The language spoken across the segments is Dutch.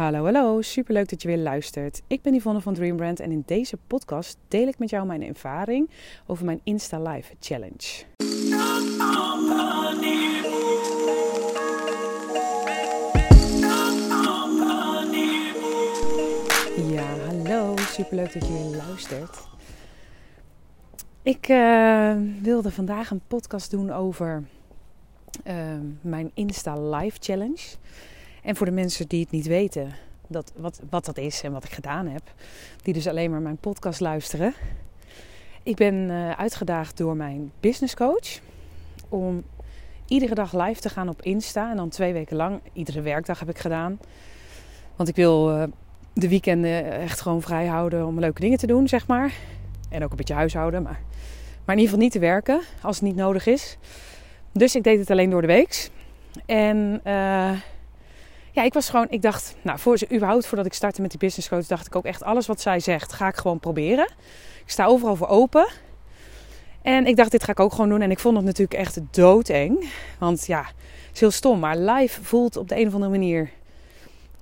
Hallo, hallo. Superleuk dat je weer luistert. Ik ben Yvonne van Dreambrand en in deze podcast deel ik met jou mijn ervaring over mijn Insta Live Challenge. Ja, hallo. Superleuk dat je weer luistert. Ik uh, wilde vandaag een podcast doen over uh, mijn Insta Live Challenge. En voor de mensen die het niet weten, dat, wat, wat dat is en wat ik gedaan heb, die dus alleen maar mijn podcast luisteren. Ik ben uh, uitgedaagd door mijn business coach om iedere dag live te gaan op Insta. En dan twee weken lang, iedere werkdag heb ik gedaan. Want ik wil uh, de weekenden echt gewoon vrij houden om leuke dingen te doen, zeg maar. En ook een beetje huishouden, maar, maar in ieder geval niet te werken als het niet nodig is. Dus ik deed het alleen door de week. En uh, ik was gewoon, ik dacht, nou, voor ze überhaupt voordat ik startte met die business coach, dacht ik ook echt alles wat zij zegt, ga ik gewoon proberen. Ik sta overal voor open. En ik dacht, dit ga ik ook gewoon doen. En ik vond het natuurlijk echt doodeng. Want ja, het is heel stom, maar live voelt op de een of andere manier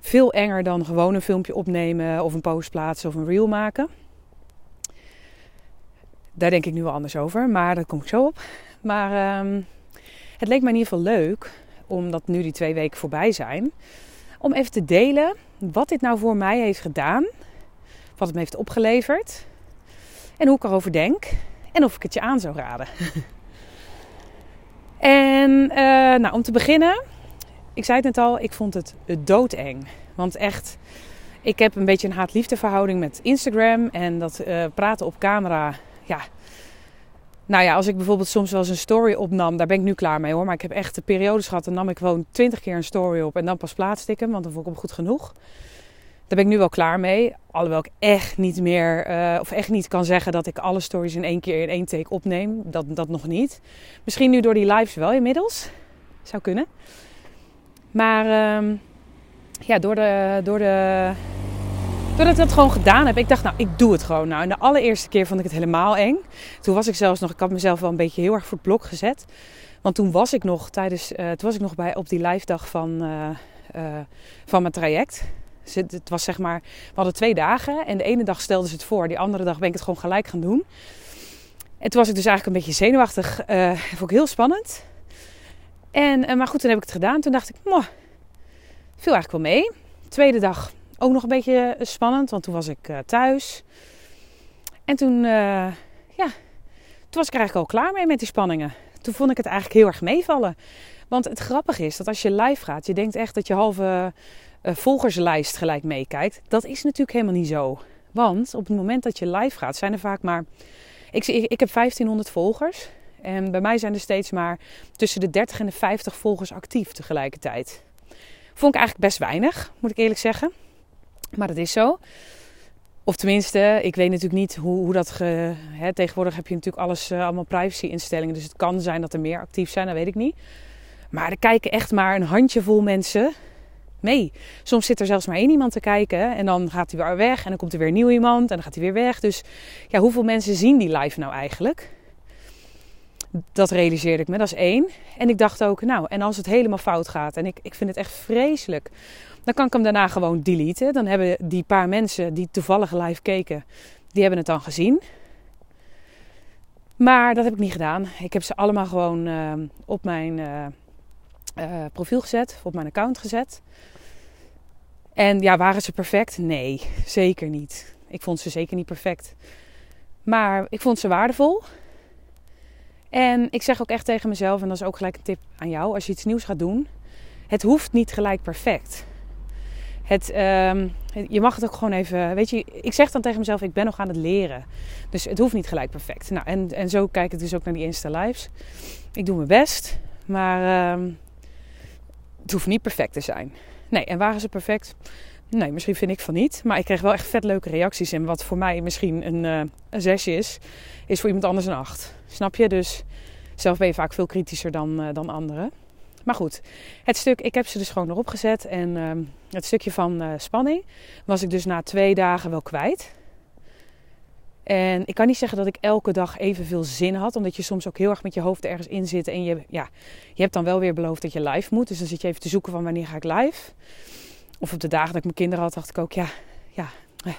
veel enger dan gewoon een filmpje opnemen of een post plaatsen of een reel maken. Daar denk ik nu wel anders over, maar daar kom ik zo op. Maar um, het leek me in ieder geval leuk omdat nu die twee weken voorbij zijn, om even te delen wat dit nou voor mij heeft gedaan, wat het me heeft opgeleverd en hoe ik erover denk en of ik het je aan zou raden. en uh, nou, om te beginnen, ik zei het net al, ik vond het doodeng. Want echt, ik heb een beetje een haat-liefde verhouding met Instagram en dat uh, praten op camera, ja, nou ja, als ik bijvoorbeeld soms wel eens een story opnam, daar ben ik nu klaar mee hoor. Maar ik heb echt de periodes gehad, dan nam ik gewoon twintig keer een story op en dan pas plaatste ik hem, want dan vond ik hem goed genoeg. Daar ben ik nu wel klaar mee. Alhoewel ik echt niet meer, uh, of echt niet kan zeggen dat ik alle stories in één keer in één take opneem. Dat, dat nog niet. Misschien nu door die lives wel inmiddels. Zou kunnen. Maar uh, ja, door de, door de Doordat ik dat gewoon gedaan heb, ik dacht, nou, ik doe het gewoon. Nou, en de allereerste keer vond ik het helemaal eng. Toen was ik zelfs nog, ik had mezelf wel een beetje heel erg voor het blok gezet. Want toen was ik nog tijdens, uh, toen was ik nog bij op die live dag van, uh, uh, van mijn traject. Het, het, was zeg maar, we hadden twee dagen en de ene dag stelden ze het voor, die andere dag ben ik het gewoon gelijk gaan doen. En toen was ik dus eigenlijk een beetje zenuwachtig, vond ik heel spannend. En, maar goed, toen heb ik het gedaan. Toen dacht ik, moh, viel eigenlijk wel mee. Tweede dag ook nog een beetje spannend, want toen was ik uh, thuis. En toen, uh, ja, toen was ik eigenlijk al klaar mee met die spanningen. Toen vond ik het eigenlijk heel erg meevallen. Want het grappige is dat als je live gaat, je denkt echt dat je halve volgerslijst gelijk meekijkt. Dat is natuurlijk helemaal niet zo. Want op het moment dat je live gaat, zijn er vaak maar. Ik, ik heb 1500 volgers. En bij mij zijn er steeds maar tussen de 30 en de 50 volgers actief tegelijkertijd. Vond ik eigenlijk best weinig, moet ik eerlijk zeggen. Maar dat is zo. Of tenminste, ik weet natuurlijk niet hoe, hoe dat. Hè, tegenwoordig heb je natuurlijk alles, uh, allemaal privacy-instellingen. Dus het kan zijn dat er meer actief zijn, dat weet ik niet. Maar er kijken echt maar een handjevol mensen mee. Soms zit er zelfs maar één iemand te kijken. En dan gaat hij weer weg. En dan komt er weer nieuw iemand. En dan gaat hij weer weg. Dus ja, hoeveel mensen zien die live nou eigenlijk? Dat realiseerde ik me, dat is één. En ik dacht ook, nou, en als het helemaal fout gaat. En ik, ik vind het echt vreselijk dan kan ik hem daarna gewoon deleten. Dan hebben die paar mensen die toevallig live keken, die hebben het dan gezien. Maar dat heb ik niet gedaan. Ik heb ze allemaal gewoon uh, op mijn uh, uh, profiel gezet, op mijn account gezet. En ja, waren ze perfect? Nee, zeker niet. Ik vond ze zeker niet perfect. Maar ik vond ze waardevol. En ik zeg ook echt tegen mezelf, en dat is ook gelijk een tip aan jou, als je iets nieuws gaat doen, het hoeft niet gelijk perfect het, um, je mag het ook gewoon even. Weet je, ik zeg dan tegen mezelf: ik ben nog aan het leren. Dus het hoeft niet gelijk perfect. Nou, en, en zo kijk ik dus ook naar die Insta Lives. Ik doe mijn best, maar um, het hoeft niet perfect te zijn. Nee, en waren ze perfect? Nee, misschien vind ik van niet. Maar ik kreeg wel echt vet leuke reacties. En wat voor mij misschien een, uh, een zesje is, is voor iemand anders een acht. Snap je? Dus zelf ben je vaak veel kritischer dan, uh, dan anderen. Maar goed, het stuk, ik heb ze dus gewoon erop gezet. En uh, het stukje van uh, spanning was ik dus na twee dagen wel kwijt. En ik kan niet zeggen dat ik elke dag evenveel zin had. Omdat je soms ook heel erg met je hoofd ergens in zit. En je, ja, je hebt dan wel weer beloofd dat je live moet. Dus dan zit je even te zoeken van wanneer ga ik live. Of op de dagen dat ik mijn kinderen had, dacht ik ook, ja, ja, eh,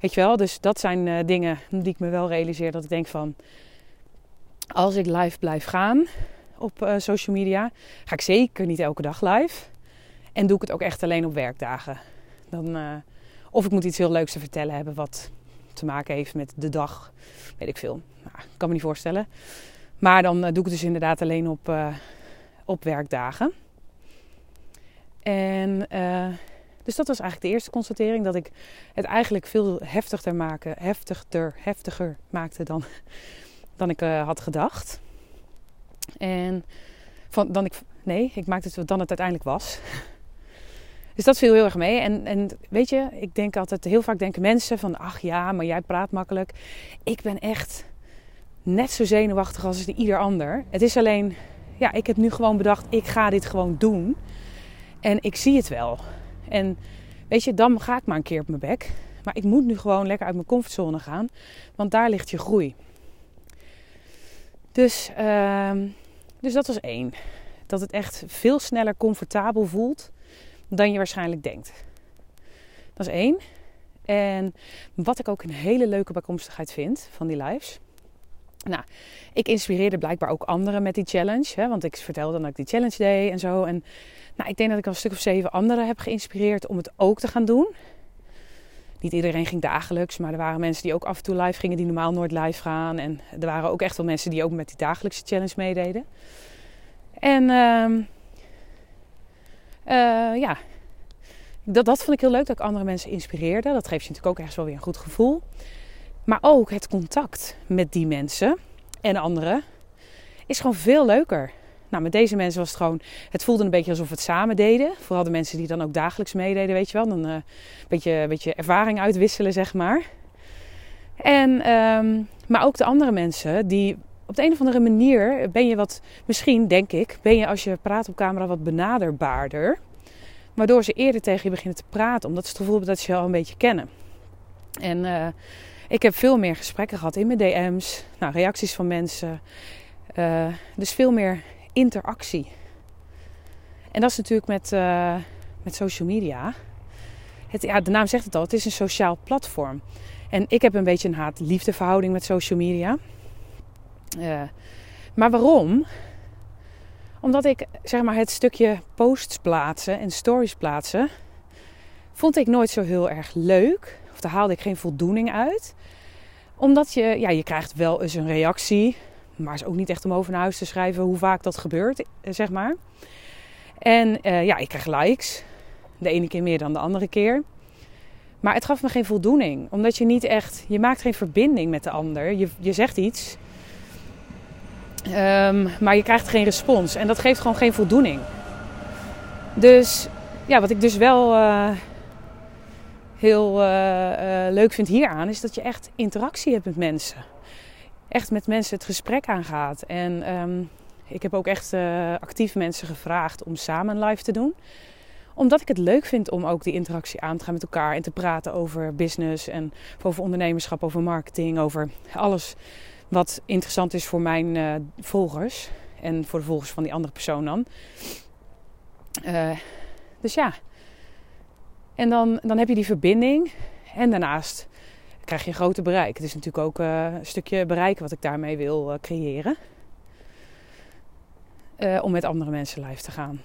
weet je wel. Dus dat zijn uh, dingen die ik me wel realiseer. Dat ik denk van, als ik live blijf gaan op uh, social media, ga ik zeker niet elke dag live. En doe ik het ook echt alleen op werkdagen. Dan, uh, of ik moet iets heel leuks te vertellen hebben wat te maken heeft met de dag. Weet ik veel. Nou, kan me niet voorstellen. Maar dan uh, doe ik het dus inderdaad alleen op, op werkdagen. En dus dat was eigenlijk de eerste constatering. Dat ik het eigenlijk veel heftiger, maken, heftiger, heftiger maakte dan, dan ik had gedacht. En van, dan ik, nee, ik maakte het dan het uiteindelijk was. Dus dat viel heel erg mee. En, en weet je, ik denk altijd, heel vaak denken mensen van, ach ja, maar jij praat makkelijk. Ik ben echt net zo zenuwachtig als ieder ander. Het is alleen, ja, ik heb nu gewoon bedacht, ik ga dit gewoon doen. En ik zie het wel. En weet je, dan ga ik maar een keer op mijn bek. Maar ik moet nu gewoon lekker uit mijn comfortzone gaan. Want daar ligt je groei. Dus, uh, dus dat was één. Dat het echt veel sneller comfortabel voelt dan je waarschijnlijk denkt. Dat is één. En wat ik ook een hele leuke bijkomstigheid vind van die lives. Nou, ik inspireerde blijkbaar ook anderen met die challenge. Hè, want ik vertelde dan dat ik die challenge deed en zo. En nou, ik denk dat ik al een stuk of zeven anderen heb geïnspireerd om het ook te gaan doen. Niet iedereen ging dagelijks, maar er waren mensen die ook af en toe live gingen, die normaal nooit live gaan. En er waren ook echt wel mensen die ook met die dagelijkse challenge meededen. En uh, uh, ja, dat, dat vond ik heel leuk dat ik andere mensen inspireerde. Dat geeft je natuurlijk ook ergens wel weer een goed gevoel. Maar ook het contact met die mensen en anderen is gewoon veel leuker. Nou, met deze mensen was het gewoon, het voelde een beetje alsof we het samen deden. Vooral de mensen die dan ook dagelijks meededen, weet je wel. Dan uh, een, beetje, een beetje ervaring uitwisselen, zeg maar. En, um, maar ook de andere mensen die op de een of andere manier ben je wat, misschien denk ik, ben je als je praat op camera wat benaderbaarder. Waardoor ze eerder tegen je beginnen te praten, omdat ze het gevoel hebben dat ze je al een beetje kennen. En uh, ik heb veel meer gesprekken gehad in mijn DM's, nou, reacties van mensen. Uh, dus veel meer interactie. En dat is natuurlijk met, uh, met social media. Het, ja, de naam zegt het al, het is een sociaal platform. En ik heb een beetje een haat-liefde verhouding met social media. Uh, maar waarom? Omdat ik zeg maar het stukje posts plaatsen en stories plaatsen vond ik nooit zo heel erg leuk. Of daar haalde ik geen voldoening uit. Omdat je, ja, je krijgt wel eens een reactie. Maar is ook niet echt om over naar huis te schrijven hoe vaak dat gebeurt, eh, zeg maar. En uh, ja, ik krijg likes. De ene keer meer dan de andere keer. Maar het gaf me geen voldoening. Omdat je niet echt, je maakt geen verbinding met de ander. Je, je zegt iets. Um, maar je krijgt geen respons. En dat geeft gewoon geen voldoening. Dus ja, wat ik dus wel uh, heel leuk vind hieraan, is dat je echt interactie hebt met mensen. Echt met mensen het gesprek aangaat. En um, ik heb ook echt actief mensen gevraagd om samen een live te doen. Omdat ik het leuk vind om ook die interactie aan te gaan met elkaar en te praten over business en over ondernemerschap, over marketing, over alles wat interessant is voor mijn uh, volgers. En voor de volgers van die andere persoon dan. Uh, dus ja. En dan, dan heb je die verbinding. En daarnaast krijg je een groter bereik. Het is natuurlijk ook uh, een stukje bereik wat ik daarmee wil creëren. om met andere mensen live te gaan.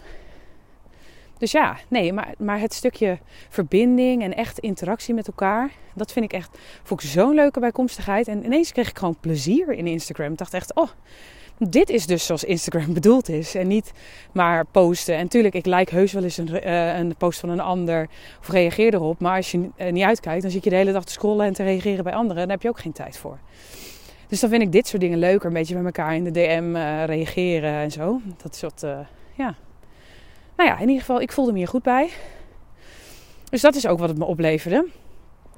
Dus ja, nee, maar, maar het stukje verbinding en echt interactie met elkaar, dat vind ik echt, vond ik zo'n leuke bijkomstigheid. En ineens kreeg ik gewoon plezier in Instagram. Ik dacht echt, oh, dit is dus zoals Instagram bedoeld is. En niet maar posten. En natuurlijk, ik like heus wel eens een, uh, een post van een ander of reageer erop. Maar als je uh, niet uitkijkt, dan zit je de hele dag te scrollen en te reageren bij anderen. Daar heb je ook geen tijd voor. Dus dan vind ik dit soort dingen leuker. Een beetje met elkaar in de DM uh, reageren en zo. Dat soort, ja, nou ja, in ieder geval, ik voelde me hier goed bij. Dus dat is ook wat het me opleverde.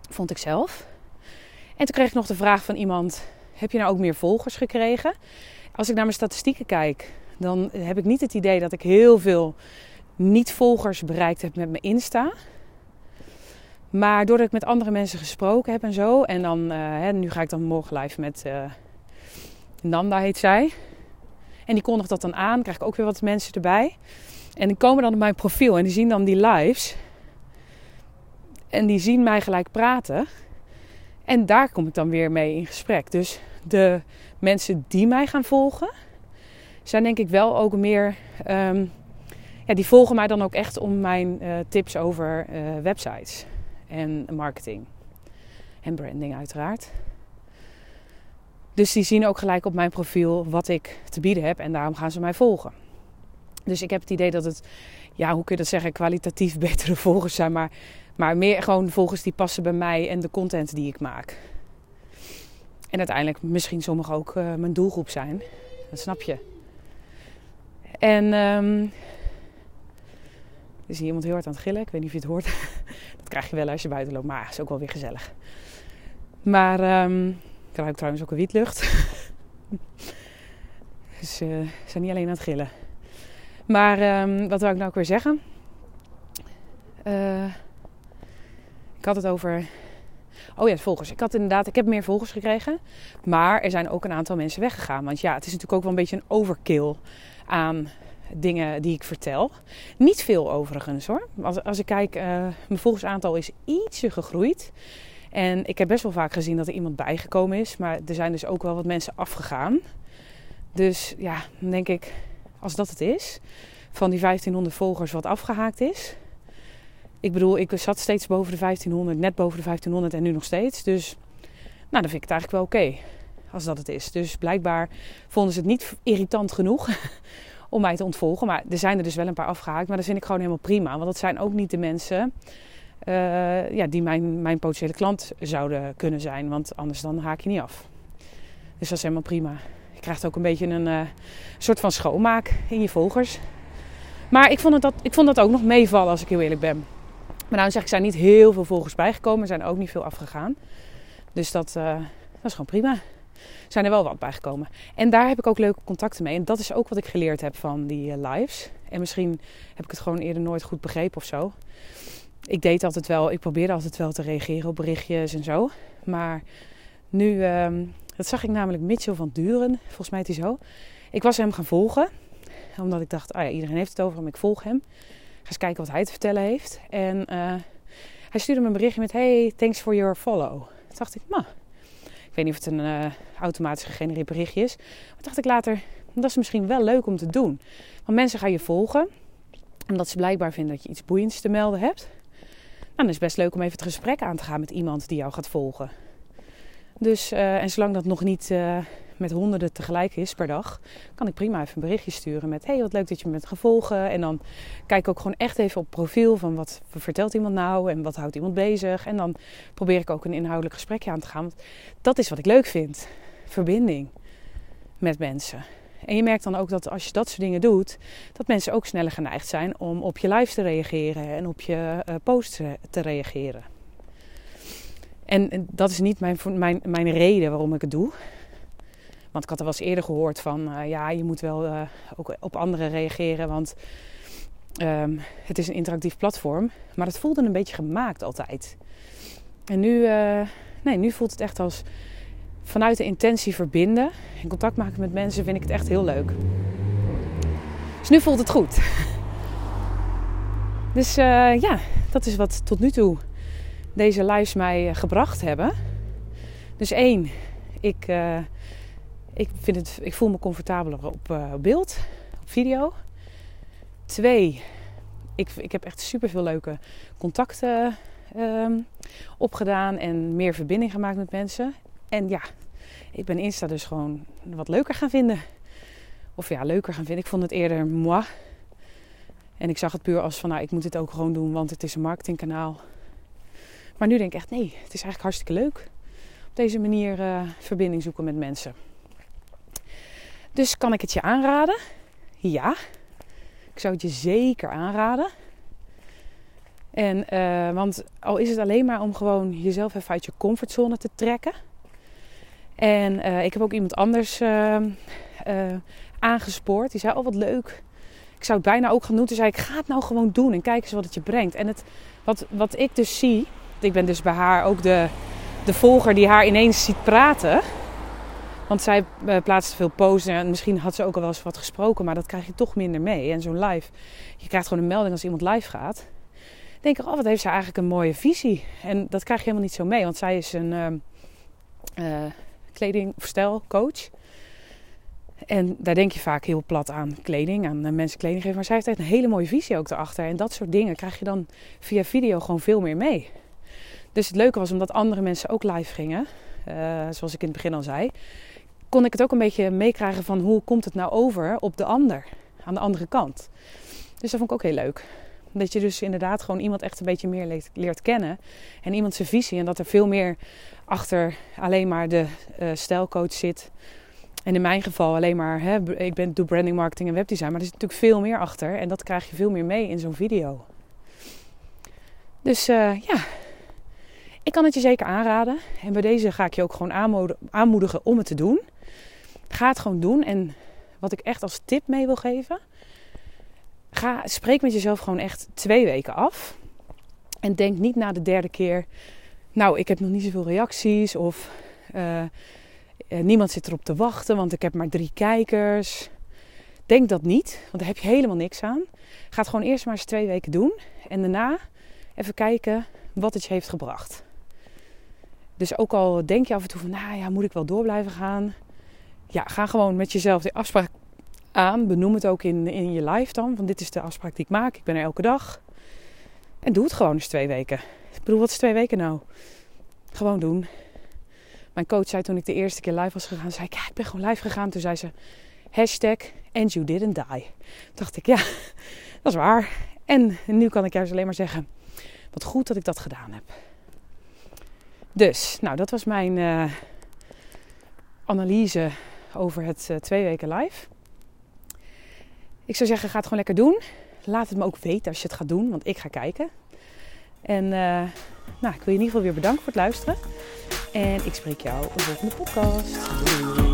Vond ik zelf. En toen kreeg ik nog de vraag van iemand: Heb je nou ook meer volgers gekregen? Als ik naar mijn statistieken kijk, dan heb ik niet het idee dat ik heel veel niet-volgers bereikt heb met mijn Insta. Maar doordat ik met andere mensen gesproken heb en zo. En dan, hè, nu ga ik dan morgen live met uh, Nanda, heet zij. En die kondigt dat dan aan. Krijg ik ook weer wat mensen erbij. En die komen dan op mijn profiel en die zien dan die lives. En die zien mij gelijk praten. En daar kom ik dan weer mee in gesprek. Dus de mensen die mij gaan volgen, zijn denk ik wel ook meer. ehm, ja, die volgen mij dan ook echt om mijn eh, tips over eh, websites en marketing. En branding uiteraard. Dus die zien ook gelijk op mijn profiel wat ik te bieden heb en daarom gaan ze mij volgen. Dus ik heb het idee dat het, ja, hoe kun je dat zeggen, kwalitatief betere volgers zijn, maar, maar meer gewoon volgers die passen bij mij en de content die ik maak. En uiteindelijk misschien sommigen ook eh, mijn doelgroep zijn. Dat snap je. En ehm er is hier iemand heel hard aan het gillen. Ik weet niet of je het hoort. dat krijg je wel als je buiten loopt. Maar is ook wel weer gezellig. Maar ehm ik ruik trouwens ook een wietlucht. dus ze zijn niet alleen aan het gillen. Maar ehm, wat wil ik nou ook weer zeggen? Eh, ik had het over. Oh ja, volgers. Ik had inderdaad, ik heb meer volgers gekregen. Maar er zijn ook een aantal mensen weggegaan. Want ja, het is natuurlijk ook wel een beetje een overkill aan dingen die ik vertel. Niet veel overigens hoor. Als, als ik kijk, uh, mijn volgersaantal is ietsje gegroeid. En ik heb best wel vaak gezien dat er iemand bijgekomen is. Maar er zijn dus ook wel wat mensen afgegaan. Dus ja, dan denk ik, als dat het is, van die 1500 volgers wat afgehaakt is. Ik bedoel, ik zat steeds boven de 1500, net boven de 1500 en nu nog steeds. Dus, nou, dan vind ik het eigenlijk wel oké. als dat het is. Dus blijkbaar vonden ze het niet irritant genoeg om mij te ontvolgen. Maar er zijn er dus wel een paar afgehaakt. Maar dat vind ik gewoon helemaal prima. Want dat zijn ook niet de mensen uh, ja, die mijn, mijn potentiële klant zouden kunnen zijn. Want anders dan haak je niet af. Dus dat is helemaal prima. Je krijgt ook een beetje een uh, soort van schoonmaak in je volgers. Maar ik vond, het dat, ik vond dat ook nog meevallen als ik heel eerlijk ben. Maar nou zeg ik, zijn niet heel veel volgers bijgekomen. Er zijn ook niet veel afgegaan. Dus dat, uh, is gewoon prima. Zijn er wel wat bijgekomen. En daar heb ik ook leuke contacten mee. En dat is ook wat ik geleerd heb van die lives. En misschien heb ik het gewoon eerder nooit goed begrepen of zo. Ik deed altijd wel, ik probeerde altijd wel te reageren op berichtjes en zo. Maar nu, um, dat zag ik namelijk Mitchell van Duren, volgens mij is hij zo. Ik was hem gaan volgen, omdat ik dacht, oh ja, iedereen heeft het over hem, ik volg hem. Eens kijken wat hij te vertellen heeft. En uh, hij stuurde me een berichtje met, hey, thanks for your follow. Toen dacht ik, ma, ik weet niet of het een uh, automatisch gegenereerd berichtje is. Maar dacht ik later, dat is misschien wel leuk om te doen. Want mensen gaan je volgen, omdat ze blijkbaar vinden dat je iets boeiends te melden hebt. Nou, dan is het best leuk om even het gesprek aan te gaan met iemand die jou gaat volgen. Dus, uh, en zolang dat nog niet met honderden tegelijk is per dag, kan ik prima even een berichtje sturen met: hey, wat leuk dat je me bent gevolgen. En dan kijk ik ook gewoon echt even op profiel van wat vertelt iemand nou en wat houdt iemand bezig. En dan probeer ik ook een inhoudelijk gesprekje aan te gaan. Want dat is wat ik leuk vind: verbinding met mensen. En je merkt dan ook dat als je dat soort dingen doet, dat mensen ook sneller geneigd zijn om op je lives te reageren en op je uh, posts te reageren. En dat is niet mijn, mijn, mijn reden waarom ik het doe. Want ik had er wel eens eerder gehoord van, uh, ja, je moet wel uh, ook op anderen reageren, want um, het is een interactief platform. Maar dat voelde een beetje gemaakt altijd. En nu, nee, nu voelt het echt als vanuit de intentie verbinden en contact maken met mensen vind ik het echt heel leuk. Dus nu voelt het goed. Dus ja, dat is wat tot nu toe deze lives mij gebracht hebben. Dus één, ik, ik, vind het, ik voel me comfortabeler op uh, beeld, op video. Twee, ik, ik heb echt super veel leuke contacten um, opgedaan en meer verbinding gemaakt met mensen. En ja, ik ben Insta dus gewoon wat leuker gaan vinden. Of ja, leuker gaan vinden. Ik vond het eerder moi. En ik zag het puur als van, nou, ik moet dit ook gewoon doen, want het is een marketingkanaal. Maar nu denk ik echt, nee, het is eigenlijk hartstikke leuk. Op deze manier uh, verbinding zoeken met mensen. Dus kan ik het je aanraden? Ja. Ik zou het je zeker aanraden. En, uh, want al is het alleen maar om gewoon jezelf even uit je comfortzone te trekken en uh, ik heb ook iemand anders uh, uh, aangespoord. Die zei, oh wat leuk. Ik zou het bijna ook gaan doen. Toen zei ik, ga het nou gewoon doen en kijk eens wat het je brengt. En het, wat, wat ik dus zie, ik ben dus bij haar ook de, de volger die haar ineens ziet praten. Want zij plaatst veel posts en misschien had ze ook al wel eens wat gesproken, maar dat krijg je toch minder mee. En zo'n live, je krijgt gewoon een melding als iemand live gaat. denk ik, oh, wat heeft zij eigenlijk een mooie visie. En dat krijg je helemaal niet zo mee, want zij is een uh, kleding- of stijlcoach. En daar denk je vaak heel plat aan kleding, aan eh, mensen kleding geven. Maar zij heeft echt een hele mooie visie ook erachter. En dat soort dingen krijg je dan via video gewoon veel meer mee. Dus het leuke was omdat andere mensen ook live gingen, zoals ik in het begin al zei, kon ik het ook een beetje meekrijgen van hoe komt het nou over op de ander, aan de andere kant. Dus dat vond ik ook heel leuk. Dat je dus inderdaad gewoon iemand echt een beetje meer leert, leert kennen. En iemand zijn visie. En dat er veel meer achter alleen maar de uh, stijlcoach zit. En in mijn geval alleen maar, hè, ik ben, doe branding, marketing en webdesign. Maar er zit natuurlijk veel meer achter. En dat krijg je veel meer mee in zo'n video. Dus uh, ja, ik kan het je zeker aanraden. En bij deze ga ik je ook gewoon aanmoedigen om het te doen. Ga het gewoon doen. En wat ik echt als tip mee wil geven. Ga, spreek met jezelf gewoon echt twee weken af. En denk niet na de derde keer. Nou, ik heb nog niet zoveel reacties. Of uh, niemand zit erop te wachten, want ik heb maar drie kijkers. Denk dat niet, want daar heb je helemaal niks aan. Ga het gewoon eerst maar eens twee weken doen. En daarna even kijken wat het je heeft gebracht. Dus ook al denk je af en toe van, nou ja, moet ik wel door blijven gaan? Ja, ga gewoon met jezelf die afspraak aan. Benoem het ook in, in je live dan. Van dit is de afspraak die ik maak. Ik ben er elke dag. En doe het gewoon eens twee weken. Ik bedoel, wat is twee weken nou? Gewoon doen. Mijn coach zei toen ik de eerste keer live was gegaan, zei ik, ja, ik ben gewoon live gegaan. Toen zei ze, hashtag and you didn't die. Toen dacht ik, ja, dat is waar. En nu kan ik juist alleen maar zeggen, wat goed dat ik dat gedaan heb. Dus, nou, dat was mijn uh, analyse over het uh, twee weken live. Ik zou zeggen, ga het gewoon lekker doen. Laat het me ook weten als je het gaat doen, want ik ga kijken. En uh, nou, ik wil je in ieder geval weer bedanken voor het luisteren. En ik spreek jou op de volgende podcast. Doei.